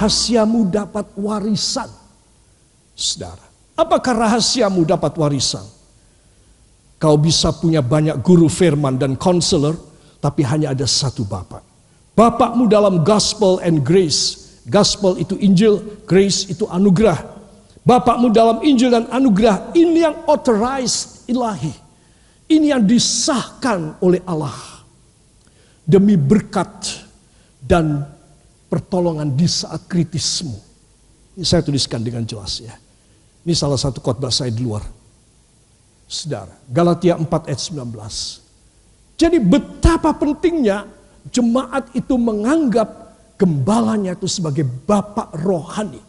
rahasiamu dapat warisan. Saudara, apakah rahasiamu dapat warisan? Kau bisa punya banyak guru firman dan konselor, tapi hanya ada satu Bapak. Bapakmu dalam gospel and grace. Gospel itu Injil, grace itu anugerah. Bapakmu dalam Injil dan anugerah, ini yang authorized ilahi. Ini yang disahkan oleh Allah. Demi berkat dan pertolongan di saat kritismu. Ini saya tuliskan dengan jelas ya. Ini salah satu khotbah saya di luar. Saudara, Galatia 4 ayat 19. Jadi betapa pentingnya jemaat itu menganggap gembalanya itu sebagai bapak rohani.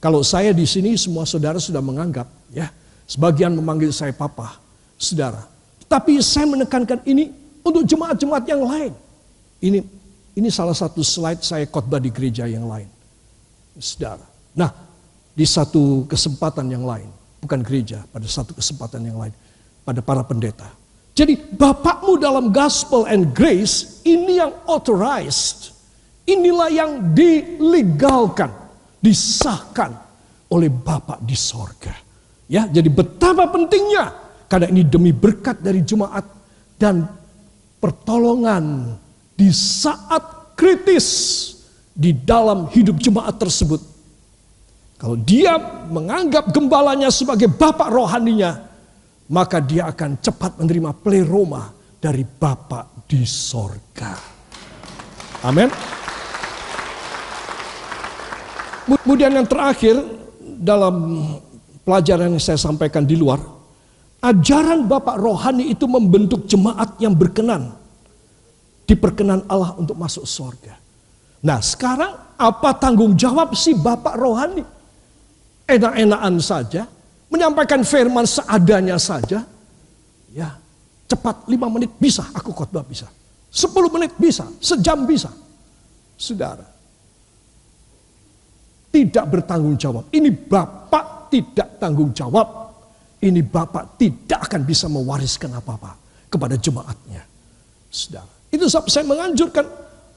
Kalau saya di sini semua saudara sudah menganggap ya, sebagian memanggil saya papa, saudara. Tapi saya menekankan ini untuk jemaat-jemaat yang lain. Ini ini salah satu slide saya khotbah di gereja yang lain. Saudara. Nah, di satu kesempatan yang lain, bukan gereja, pada satu kesempatan yang lain, pada para pendeta. Jadi Bapakmu dalam gospel and grace ini yang authorized. Inilah yang dilegalkan, disahkan oleh Bapak di sorga. Ya, jadi betapa pentingnya karena ini demi berkat dari jemaat dan pertolongan di saat kritis di dalam hidup jemaat tersebut kalau dia menganggap gembalanya sebagai bapak rohaninya, maka dia akan cepat menerima pleroma dari Bapak di sorga. Amin. Kemudian yang terakhir dalam pelajaran yang saya sampaikan di luar, ajaran Bapak rohani itu membentuk jemaat yang berkenan. Diperkenan Allah untuk masuk sorga. Nah sekarang apa tanggung jawab si Bapak rohani? enak-enakan saja, menyampaikan firman seadanya saja, ya cepat lima menit bisa, aku khotbah bisa. Sepuluh menit bisa, sejam bisa. Saudara, tidak bertanggung jawab. Ini Bapak tidak tanggung jawab. Ini Bapak tidak akan bisa mewariskan apa-apa kepada jemaatnya. Saudara, itu saya menganjurkan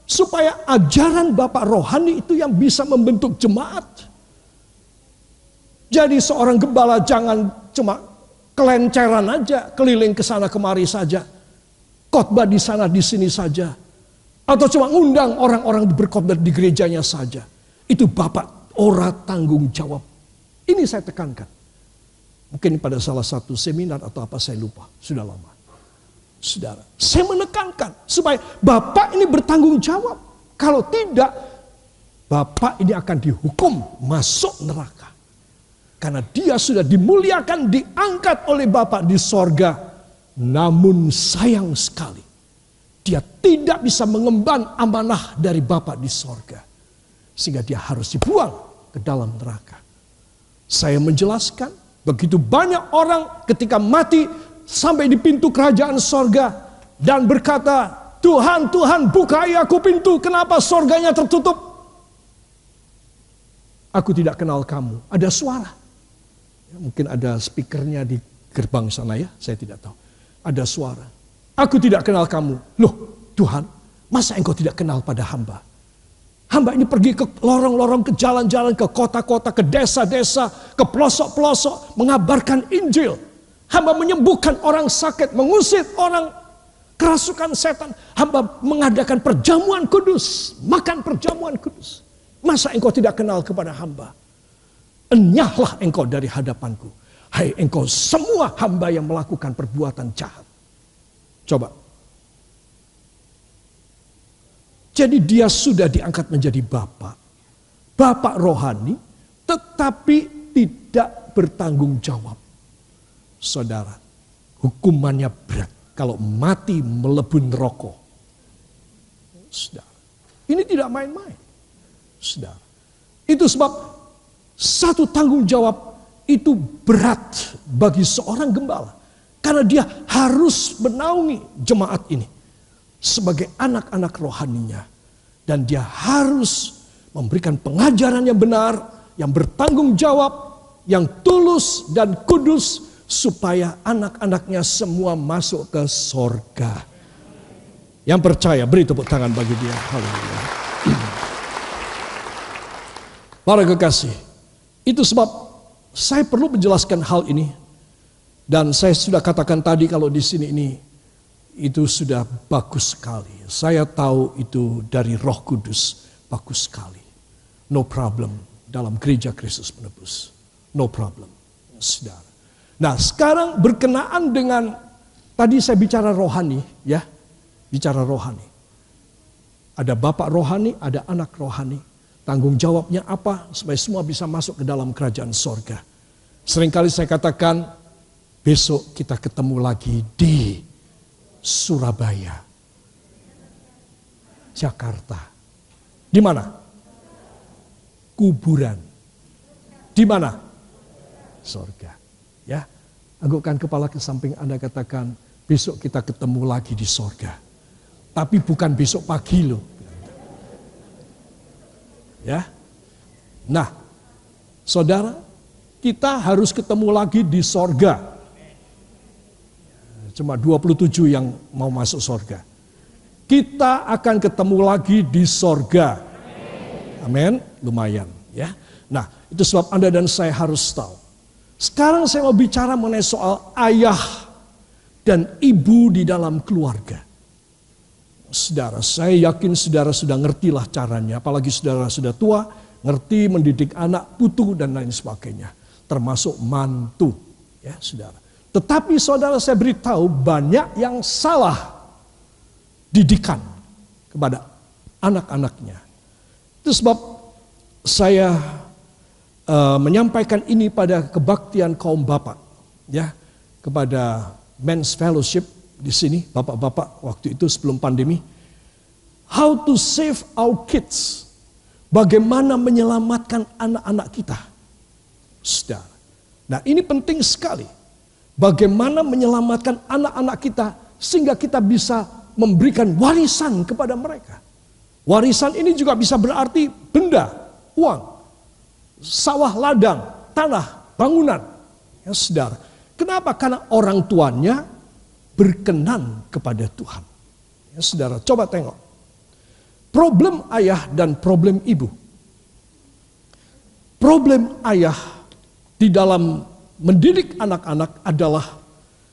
supaya ajaran Bapak rohani itu yang bisa membentuk jemaat. Jadi seorang gembala jangan cuma kelenceran aja, keliling ke sana kemari saja. Khotbah di sana di sini saja. Atau cuma ngundang orang-orang berkhotbah di gerejanya saja. Itu Bapak ora tanggung jawab. Ini saya tekankan. Mungkin pada salah satu seminar atau apa saya lupa. Sudah lama. Saudara, saya menekankan supaya Bapak ini bertanggung jawab. Kalau tidak, Bapak ini akan dihukum masuk neraka. Karena dia sudah dimuliakan, diangkat oleh Bapak di sorga. Namun sayang sekali, dia tidak bisa mengemban amanah dari Bapak di sorga. Sehingga dia harus dibuang ke dalam neraka. Saya menjelaskan, begitu banyak orang ketika mati sampai di pintu kerajaan sorga. Dan berkata, Tuhan, Tuhan bukai aku pintu, kenapa sorganya tertutup? Aku tidak kenal kamu. Ada suara. Ya, mungkin ada speakernya di gerbang sana ya, saya tidak tahu. Ada suara. Aku tidak kenal kamu. Loh Tuhan, masa engkau tidak kenal pada hamba? Hamba ini pergi ke lorong-lorong, ke jalan-jalan, ke kota-kota, ke desa-desa, ke pelosok-pelosok, mengabarkan Injil. Hamba menyembuhkan orang sakit, mengusir orang kerasukan setan. Hamba mengadakan perjamuan kudus, makan perjamuan kudus. Masa engkau tidak kenal kepada hamba? Enyahlah engkau dari hadapanku. Hai engkau semua hamba yang melakukan perbuatan jahat. Coba. Jadi dia sudah diangkat menjadi bapak. Bapak rohani tetapi tidak bertanggung jawab. Saudara, hukumannya berat kalau mati melebur rokok. Saudara, ini tidak main-main. Saudara, itu sebab satu tanggung jawab itu berat bagi seorang gembala. Karena dia harus menaungi jemaat ini sebagai anak-anak rohaninya. Dan dia harus memberikan pengajaran yang benar, yang bertanggung jawab, yang tulus dan kudus supaya anak-anaknya semua masuk ke sorga. Yang percaya beri tepuk tangan bagi dia. Haleluya. Para kekasih, itu sebab saya perlu menjelaskan hal ini dan saya sudah katakan tadi kalau di sini ini itu sudah bagus sekali. Saya tahu itu dari Roh Kudus bagus sekali. No problem dalam gereja Kristus menebus. No problem, saudara. Nah sekarang berkenaan dengan tadi saya bicara rohani ya, bicara rohani. Ada bapak rohani, ada anak rohani. Tanggung jawabnya apa supaya semua bisa masuk ke dalam kerajaan sorga. Seringkali saya katakan besok kita ketemu lagi di Surabaya, Jakarta. Di mana? Kuburan. Di mana? Sorga. Anggukkan kepala ke samping Anda katakan, besok kita ketemu lagi di sorga. Tapi bukan besok pagi loh. Ya. Nah, saudara, kita harus ketemu lagi di sorga. Cuma 27 yang mau masuk sorga. Kita akan ketemu lagi di sorga. Amin. Lumayan ya. Nah itu sebab Anda dan saya harus tahu. Sekarang saya mau bicara mengenai soal ayah dan ibu di dalam keluarga. Saudara, saya yakin saudara sudah ngertilah caranya. Apalagi saudara sudah tua, ngerti mendidik anak, putu dan lain sebagainya. Termasuk mantu. Ya saudara. Tetapi saudara saya beritahu banyak yang salah didikan kepada anak-anaknya. Itu sebab saya uh, menyampaikan ini pada kebaktian kaum bapak. Ya, kepada Men's Fellowship di sini, bapak-bapak waktu itu sebelum pandemi. How to save our kids. Bagaimana menyelamatkan anak-anak kita. Sudah. Nah ini penting sekali. Bagaimana menyelamatkan anak-anak kita sehingga kita bisa memberikan warisan kepada mereka. Warisan ini juga bisa berarti benda, uang, sawah ladang, tanah, bangunan. Ya saudara. Kenapa? Karena orang tuanya berkenan kepada Tuhan. Ya, saudara, coba tengok. Problem ayah dan problem ibu. Problem ayah di dalam mendidik anak-anak adalah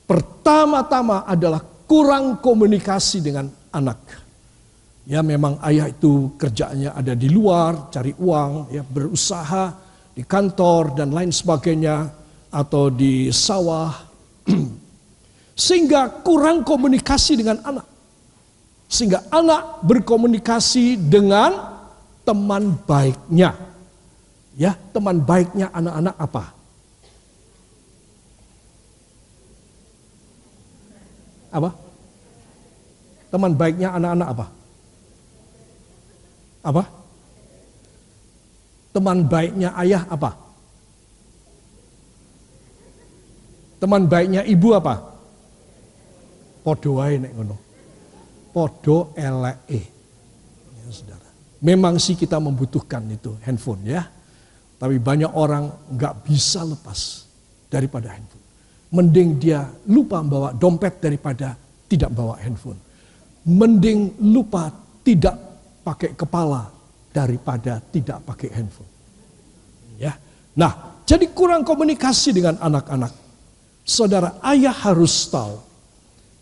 pertama-tama adalah kurang komunikasi dengan anak. Ya memang ayah itu kerjanya ada di luar, cari uang, ya berusaha di kantor dan lain sebagainya atau di sawah Sehingga kurang komunikasi dengan anak. Sehingga anak berkomunikasi dengan teman baiknya. Ya, teman baiknya anak-anak apa? Apa? Teman baiknya anak-anak apa? Apa? Teman baiknya ayah apa? Teman baiknya ibu apa? Podo wae nek ngono. Podo eleke. Ya, saudara. Memang sih kita membutuhkan itu handphone ya. Tapi banyak orang nggak bisa lepas daripada handphone. Mending dia lupa bawa dompet daripada tidak bawa handphone. Mending lupa tidak pakai kepala daripada tidak pakai handphone. Ya. Nah, jadi kurang komunikasi dengan anak-anak. Saudara, ayah harus tahu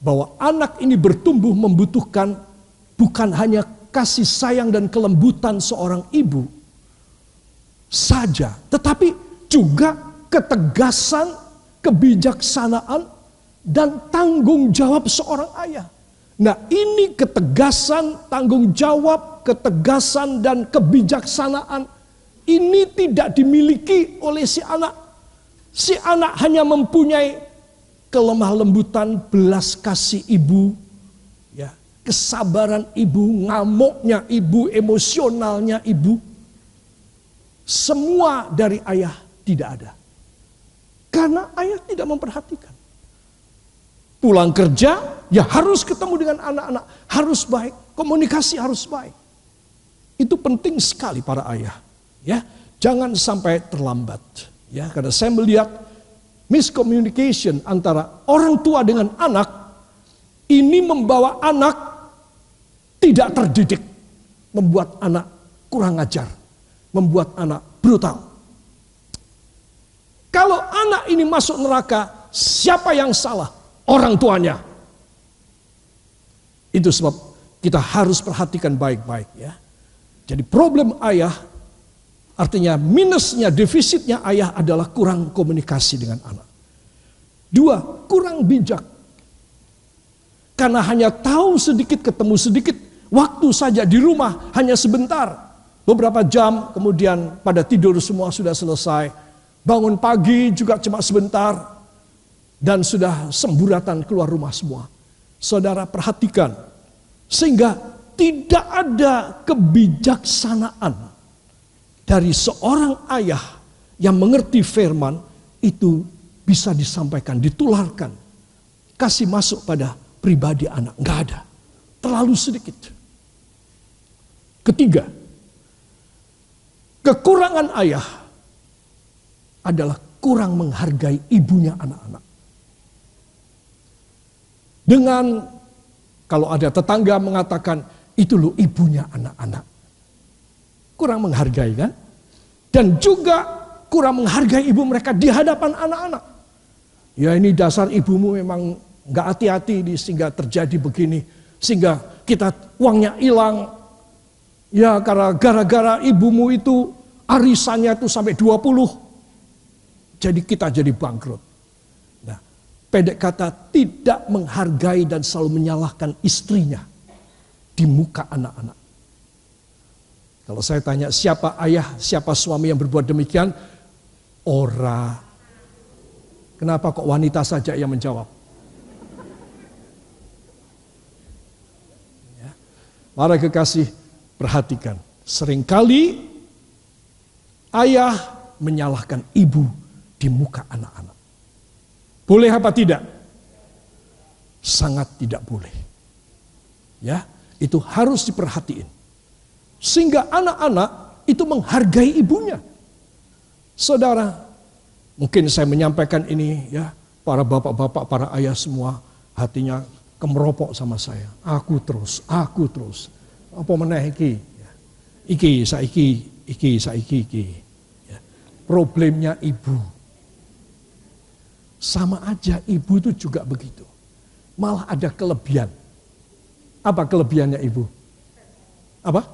bahwa anak ini bertumbuh membutuhkan bukan hanya kasih sayang dan kelembutan seorang ibu saja, tetapi juga ketegasan, kebijaksanaan, dan tanggung jawab seorang ayah. Nah, ini ketegasan, tanggung jawab, ketegasan, dan kebijaksanaan ini tidak dimiliki oleh si anak. Si anak hanya mempunyai kelemah lembutan belas kasih ibu, ya, kesabaran ibu, ngamuknya ibu, emosionalnya ibu. Semua dari ayah tidak ada. Karena ayah tidak memperhatikan. Pulang kerja, ya harus ketemu dengan anak-anak, harus baik, komunikasi harus baik. Itu penting sekali para ayah. Ya, jangan sampai terlambat. Ya, karena saya melihat miscommunication antara orang tua dengan anak ini membawa anak tidak terdidik, membuat anak kurang ajar, membuat anak brutal. Kalau anak ini masuk neraka, siapa yang salah? Orang tuanya. Itu sebab kita harus perhatikan baik-baik ya. Jadi problem ayah artinya minusnya, defisitnya ayah adalah kurang komunikasi dengan anak. Dua, kurang bijak. Karena hanya tahu sedikit, ketemu sedikit. Waktu saja di rumah hanya sebentar. Beberapa jam kemudian pada tidur semua sudah selesai. Bangun pagi juga cuma sebentar. Dan sudah semburatan keluar rumah semua. Saudara perhatikan. Sehingga tidak ada kebijaksanaan dari seorang ayah yang mengerti firman itu bisa disampaikan, ditularkan. Kasih masuk pada pribadi anak. Enggak ada. Terlalu sedikit. Ketiga, kekurangan ayah adalah kurang menghargai ibunya anak-anak. Dengan kalau ada tetangga mengatakan itu loh ibunya anak-anak. Kurang menghargai kan? Dan juga kurang menghargai ibu mereka di hadapan anak-anak. Ya ini dasar ibumu memang nggak hati-hati sehingga terjadi begini. Sehingga kita uangnya hilang. Ya karena gara-gara ibumu itu arisannya itu sampai 20. Jadi kita jadi bangkrut. Nah, pendek kata tidak menghargai dan selalu menyalahkan istrinya di muka anak-anak. Kalau saya tanya siapa ayah, siapa suami yang berbuat demikian? Ora Kenapa kok wanita saja yang menjawab? Ya. Para kekasih, perhatikan. Seringkali ayah menyalahkan ibu di muka anak-anak. Boleh apa tidak? Sangat tidak boleh. Ya, itu harus diperhatiin. Sehingga anak-anak itu menghargai ibunya. Saudara, Mungkin saya menyampaikan ini ya, para bapak-bapak, para ayah semua hatinya kemeropok sama saya. Aku terus, aku terus. Apa meneh iki? Iki saiki, iki saiki iki. Ya. Problemnya ibu. Sama aja ibu itu juga begitu. Malah ada kelebihan. Apa kelebihannya ibu? Apa?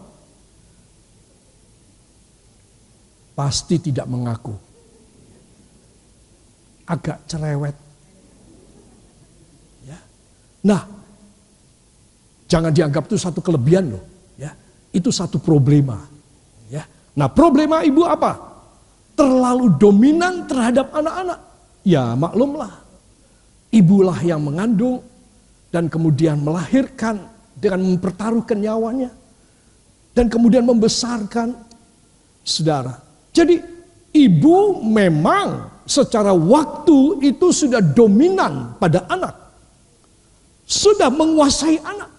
Pasti tidak mengaku agak cerewet. Ya. Nah, jangan dianggap itu satu kelebihan loh. Ya. Itu satu problema. Ya. Nah problema ibu apa? Terlalu dominan terhadap anak-anak. Ya maklumlah. Ibulah yang mengandung dan kemudian melahirkan dengan mempertaruhkan nyawanya. Dan kemudian membesarkan saudara. Jadi ibu memang secara waktu itu sudah dominan pada anak. Sudah menguasai anak.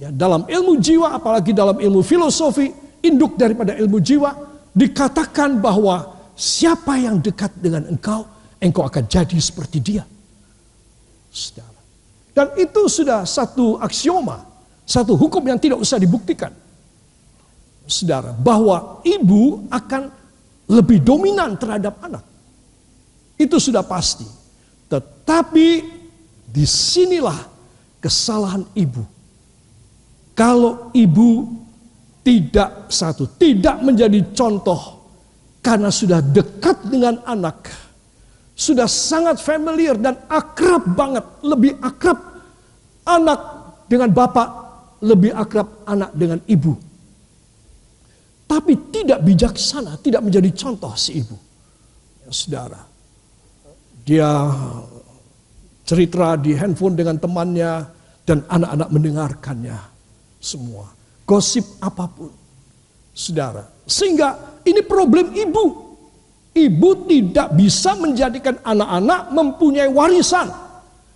Ya, dalam ilmu jiwa, apalagi dalam ilmu filosofi, induk daripada ilmu jiwa, dikatakan bahwa siapa yang dekat dengan engkau, engkau akan jadi seperti dia. Saudara. Dan itu sudah satu aksioma, satu hukum yang tidak usah dibuktikan. Saudara, bahwa ibu akan lebih dominan terhadap anak. Itu sudah pasti. Tetapi di sinilah kesalahan ibu. Kalau ibu tidak satu, tidak menjadi contoh karena sudah dekat dengan anak, sudah sangat familiar dan akrab banget, lebih akrab anak dengan bapak, lebih akrab anak dengan ibu. Tapi tidak bijaksana, tidak menjadi contoh si ibu. Ya, saudara, dia cerita di handphone dengan temannya dan anak-anak mendengarkannya semua. Gosip apa pun. Saudara, sehingga ini problem ibu. Ibu tidak bisa menjadikan anak-anak mempunyai warisan.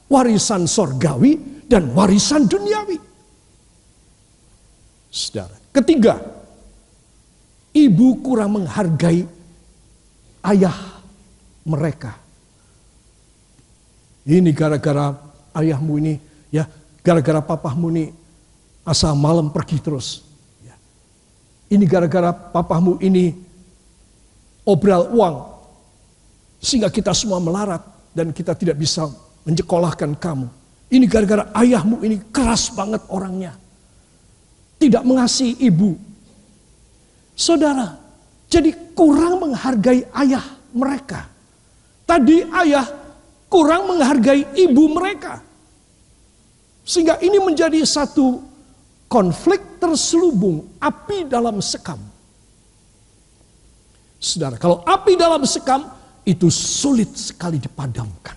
Warisan sorgawi dan warisan duniawi. Saudara, ketiga, ibu kurang menghargai ayah mereka ini gara-gara ayahmu ini, ya, gara-gara papahmu ini asal malam pergi terus. Ya. Ini gara-gara papahmu ini obral uang. Sehingga kita semua melarat dan kita tidak bisa menyekolahkan kamu. Ini gara-gara ayahmu ini keras banget orangnya. Tidak mengasihi ibu. Saudara, jadi kurang menghargai ayah mereka. Tadi ayah kurang menghargai ibu mereka. Sehingga ini menjadi satu konflik terselubung, api dalam sekam. Saudara, kalau api dalam sekam itu sulit sekali dipadamkan.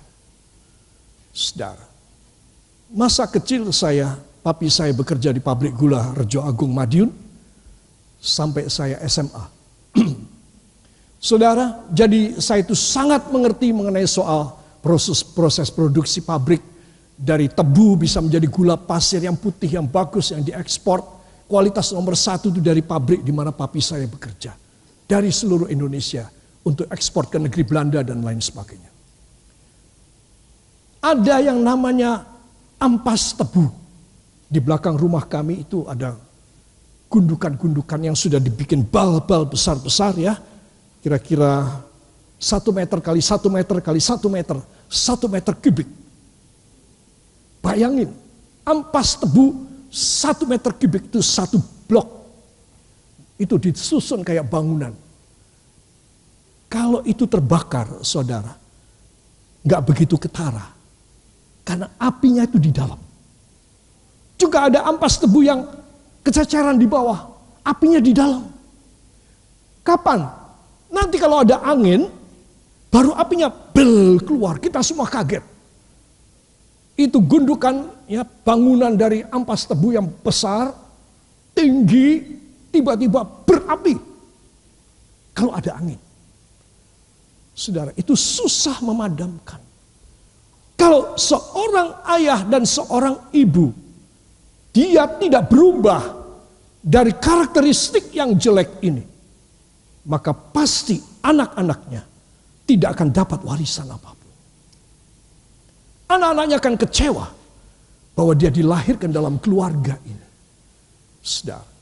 Saudara, masa kecil saya, papi saya bekerja di pabrik gula Rejo Agung Madiun sampai saya SMA. Saudara, jadi saya itu sangat mengerti mengenai soal proses-proses produksi pabrik dari tebu bisa menjadi gula pasir yang putih yang bagus yang diekspor. Kualitas nomor satu itu dari pabrik di mana papi saya bekerja dari seluruh Indonesia untuk ekspor ke negeri Belanda dan lain sebagainya. Ada yang namanya ampas tebu. Di belakang rumah kami itu ada gundukan-gundukan yang sudah dibikin bal-bal besar-besar ya. Kira-kira satu meter kali satu meter kali satu meter, satu meter kubik. Bayangin, ampas tebu satu meter kubik itu satu itu disusun kayak bangunan. Kalau itu terbakar, saudara, nggak begitu ketara. Karena apinya itu di dalam. Juga ada ampas tebu yang kececeran di bawah, apinya di dalam. Kapan? Nanti kalau ada angin, baru apinya bel keluar, kita semua kaget. Itu gundukan ya bangunan dari ampas tebu yang besar, tinggi, tiba-tiba berapi kalau ada angin. Saudara, itu susah memadamkan. Kalau seorang ayah dan seorang ibu, dia tidak berubah dari karakteristik yang jelek ini, maka pasti anak-anaknya tidak akan dapat warisan apa pun. Anak-anaknya akan kecewa bahwa dia dilahirkan dalam keluarga ini. Saudara,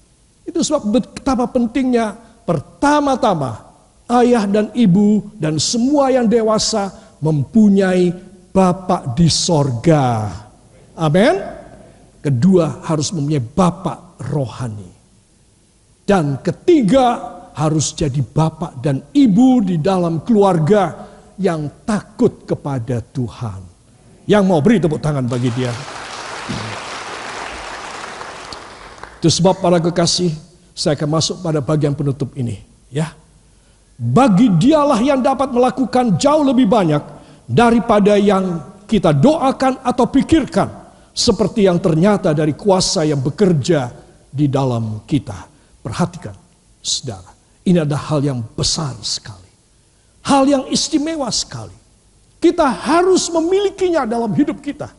itu sebab betapa pentingnya pertama-tama ayah dan ibu dan semua yang dewasa mempunyai Bapak di sorga. Amin. Kedua harus mempunyai Bapak rohani. Dan ketiga harus jadi bapak dan ibu di dalam keluarga yang takut kepada Tuhan. Yang mau beri tepuk tangan bagi dia. Itu sebab para kekasih, saya akan masuk pada bagian penutup ini, ya. Bagi dialah yang dapat melakukan jauh lebih banyak daripada yang kita doakan atau pikirkan, seperti yang ternyata dari kuasa yang bekerja di dalam kita. Perhatikan, saudara, ini ada hal yang besar sekali, hal yang istimewa sekali. Kita harus memilikinya dalam hidup kita.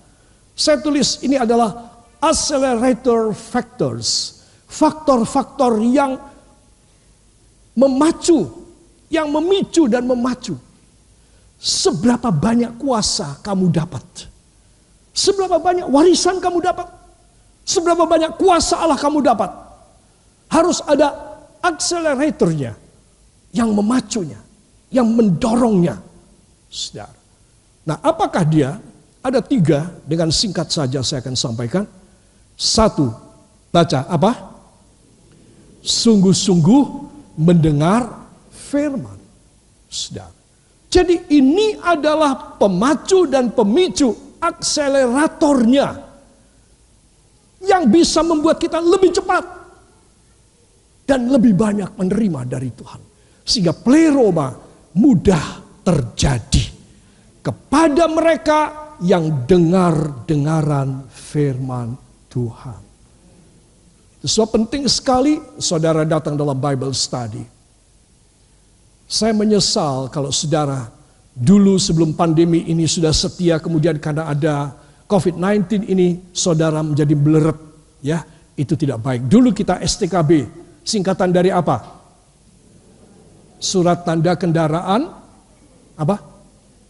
Saya tulis ini adalah accelerator factors, faktor-faktor yang memacu, yang memicu dan memacu. Seberapa banyak kuasa kamu dapat? Seberapa banyak warisan kamu dapat? Seberapa banyak kuasa Allah kamu dapat? Harus ada acceleratornya yang memacunya, yang mendorongnya. Nah, apakah dia? Ada tiga, dengan singkat saja saya akan sampaikan. Satu, baca apa? Sungguh-sungguh mendengar firman. Saudara. Jadi ini adalah pemacu dan pemicu akseleratornya yang bisa membuat kita lebih cepat dan lebih banyak menerima dari Tuhan. Sehingga pleroma mudah terjadi kepada mereka yang dengar-dengaran firman Tuhan. Itu penting sekali saudara datang dalam Bible study. Saya menyesal kalau saudara dulu sebelum pandemi ini sudah setia kemudian karena ada COVID-19 ini saudara menjadi beleret ya itu tidak baik. Dulu kita STKB singkatan dari apa? Surat tanda kendaraan apa?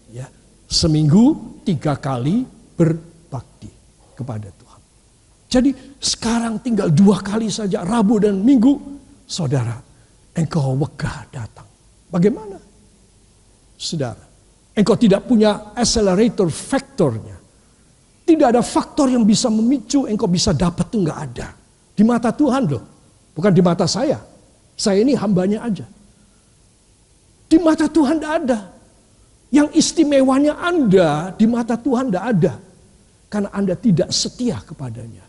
Ya, seminggu tiga kali berbakti kepada. Jadi sekarang tinggal dua kali saja Rabu dan Minggu. Saudara, engkau wegah datang. Bagaimana? Saudara, engkau tidak punya accelerator faktornya. Tidak ada faktor yang bisa memicu engkau bisa dapat itu nggak ada. Di mata Tuhan loh, bukan di mata saya. Saya ini hambanya aja. Di mata Tuhan tidak ada. Yang istimewanya Anda di mata Tuhan tidak ada. Karena Anda tidak setia kepadanya.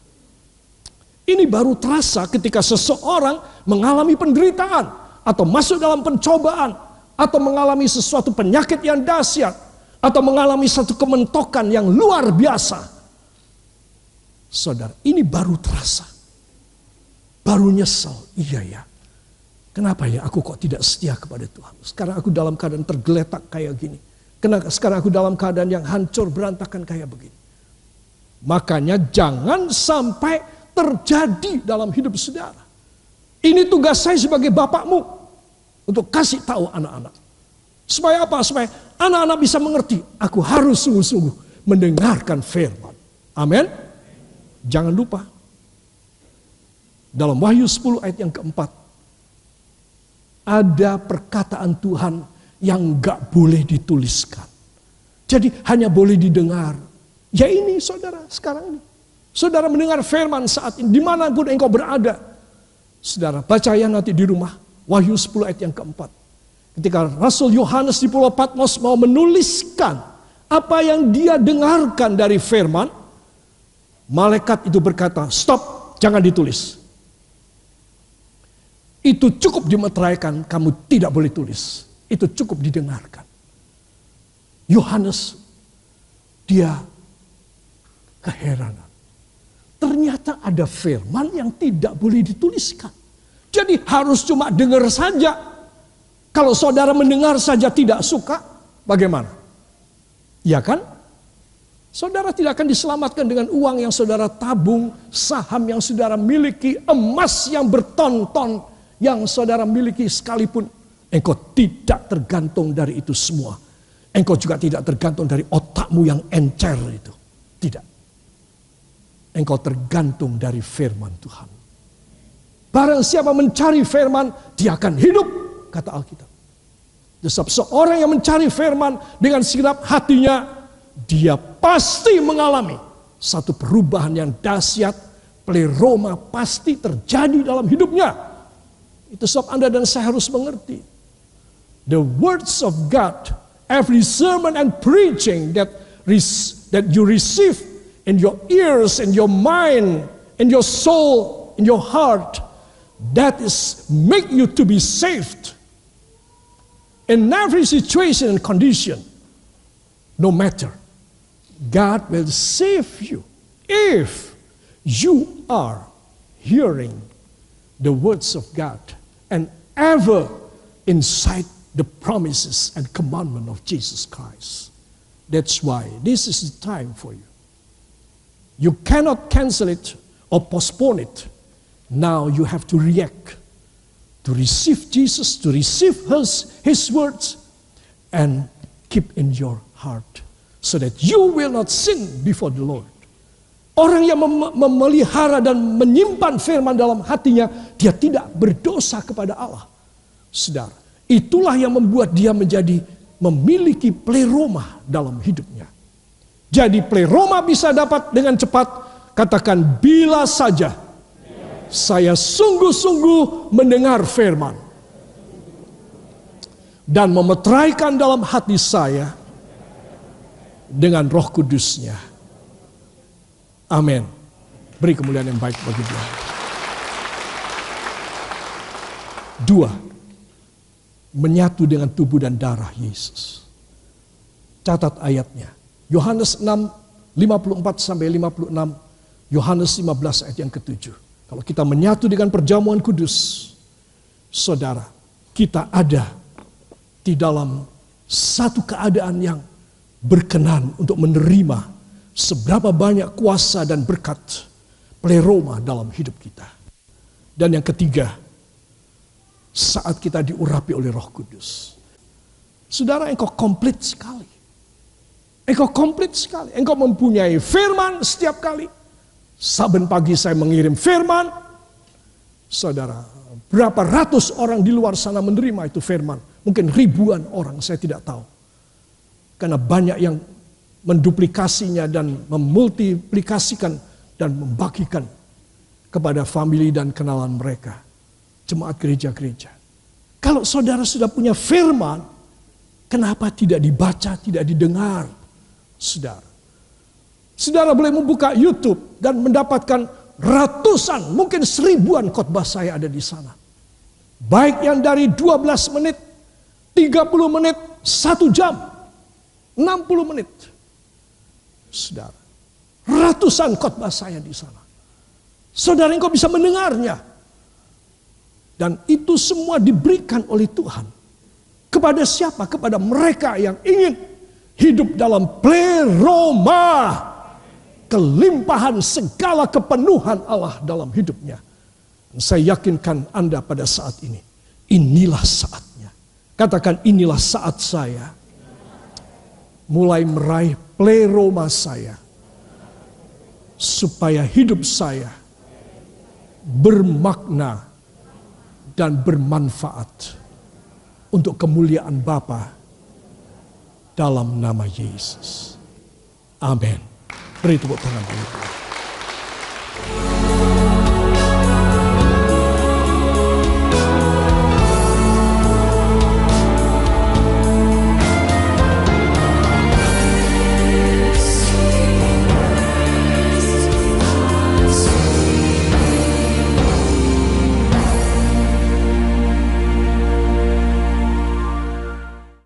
Ini baru terasa ketika seseorang mengalami penderitaan atau masuk dalam pencobaan atau mengalami sesuatu penyakit yang dahsyat atau mengalami satu kementokan yang luar biasa. Saudara, ini baru terasa. Baru nyesel. Iya ya. Kenapa ya aku kok tidak setia kepada Tuhan? Sekarang aku dalam keadaan tergeletak kayak gini. Kenapa sekarang aku dalam keadaan yang hancur berantakan kayak begini? Makanya jangan sampai terjadi dalam hidup saudara. Ini tugas saya sebagai bapakmu untuk kasih tahu anak-anak. Supaya apa? Supaya anak-anak bisa mengerti. Aku harus sungguh-sungguh mendengarkan firman. Amin. Jangan lupa. Dalam Wahyu 10 ayat yang keempat. Ada perkataan Tuhan yang gak boleh dituliskan. Jadi hanya boleh didengar. Ya ini saudara sekarang ini. Saudara mendengar firman saat ini, di mana pun engkau berada. Saudara, baca ya nanti di rumah, Wahyu 10 ayat yang keempat. Ketika Rasul Yohanes di Pulau Patmos mau menuliskan apa yang dia dengarkan dari firman, malaikat itu berkata, stop, jangan ditulis. Itu cukup dimeteraikan, kamu tidak boleh tulis. Itu cukup didengarkan. Yohanes, dia keheranan. Ternyata ada firman yang tidak boleh dituliskan. Jadi harus cuma dengar saja. Kalau saudara mendengar saja tidak suka, bagaimana? Ya kan? Saudara tidak akan diselamatkan dengan uang yang saudara tabung, saham yang saudara miliki, emas yang bertonton yang saudara miliki sekalipun. Engkau tidak tergantung dari itu semua. Engkau juga tidak tergantung dari otakmu yang encer itu. Tidak engkau tergantung dari firman Tuhan. Barang siapa mencari firman, dia akan hidup, kata Alkitab. Sebab seorang yang mencari firman dengan segenap hatinya, dia pasti mengalami satu perubahan yang dahsyat, pleroma pasti terjadi dalam hidupnya. Itu sebab Anda dan saya harus mengerti. The words of God, every sermon and preaching that, that you receive in your ears, in your mind, in your soul, in your heart, that is make you to be saved. In every situation and condition, no matter, God will save you if you are hearing the words of God and ever inside the promises and commandment of Jesus Christ. That's why this is the time for you you cannot cancel it or postpone it. Now you have to react to receive Jesus, to receive his, his words, and keep in your heart so that you will not sin before the Lord. Orang yang mem memelihara dan menyimpan firman dalam hatinya, dia tidak berdosa kepada Allah. Saudara, itulah yang membuat dia menjadi memiliki pleroma dalam hidupnya. Jadi pleroma bisa dapat dengan cepat. Katakan bila saja saya sungguh-sungguh mendengar firman. Dan memeteraikan dalam hati saya dengan roh kudusnya. Amin. Beri kemuliaan yang baik bagi dia. Dua, menyatu dengan tubuh dan darah Yesus. Catat ayatnya. Yohanes 6 54 sampai 56, Yohanes 15 ayat yang ketujuh. Kalau kita menyatu dengan perjamuan kudus, saudara, kita ada di dalam satu keadaan yang berkenan untuk menerima seberapa banyak kuasa dan berkat pleroma dalam hidup kita. Dan yang ketiga, saat kita diurapi oleh roh kudus. Saudara engkau komplit sekali. Engkau komplit sekali. Engkau mempunyai firman setiap kali. Saben pagi saya mengirim firman. Saudara, berapa ratus orang di luar sana menerima itu firman. Mungkin ribuan orang, saya tidak tahu. Karena banyak yang menduplikasinya dan memultiplikasikan dan membagikan kepada family dan kenalan mereka. Jemaat gereja-gereja. Kalau saudara sudah punya firman, kenapa tidak dibaca, tidak didengar? Saudara. Saudara boleh membuka YouTube dan mendapatkan ratusan, mungkin seribuan khotbah saya ada di sana. Baik yang dari 12 menit, 30 menit, 1 jam, 60 menit. Saudara, ratusan khotbah saya di sana. Saudara engkau bisa mendengarnya. Dan itu semua diberikan oleh Tuhan. Kepada siapa? Kepada mereka yang ingin hidup dalam pleroma kelimpahan segala kepenuhan Allah dalam hidupnya. Saya yakinkan Anda pada saat ini. Inilah saatnya. Katakan inilah saat saya. Mulai meraih pleroma saya. Supaya hidup saya bermakna dan bermanfaat untuk kemuliaan Bapa dalam nama Yesus. Amin. Beri tepuk tangan.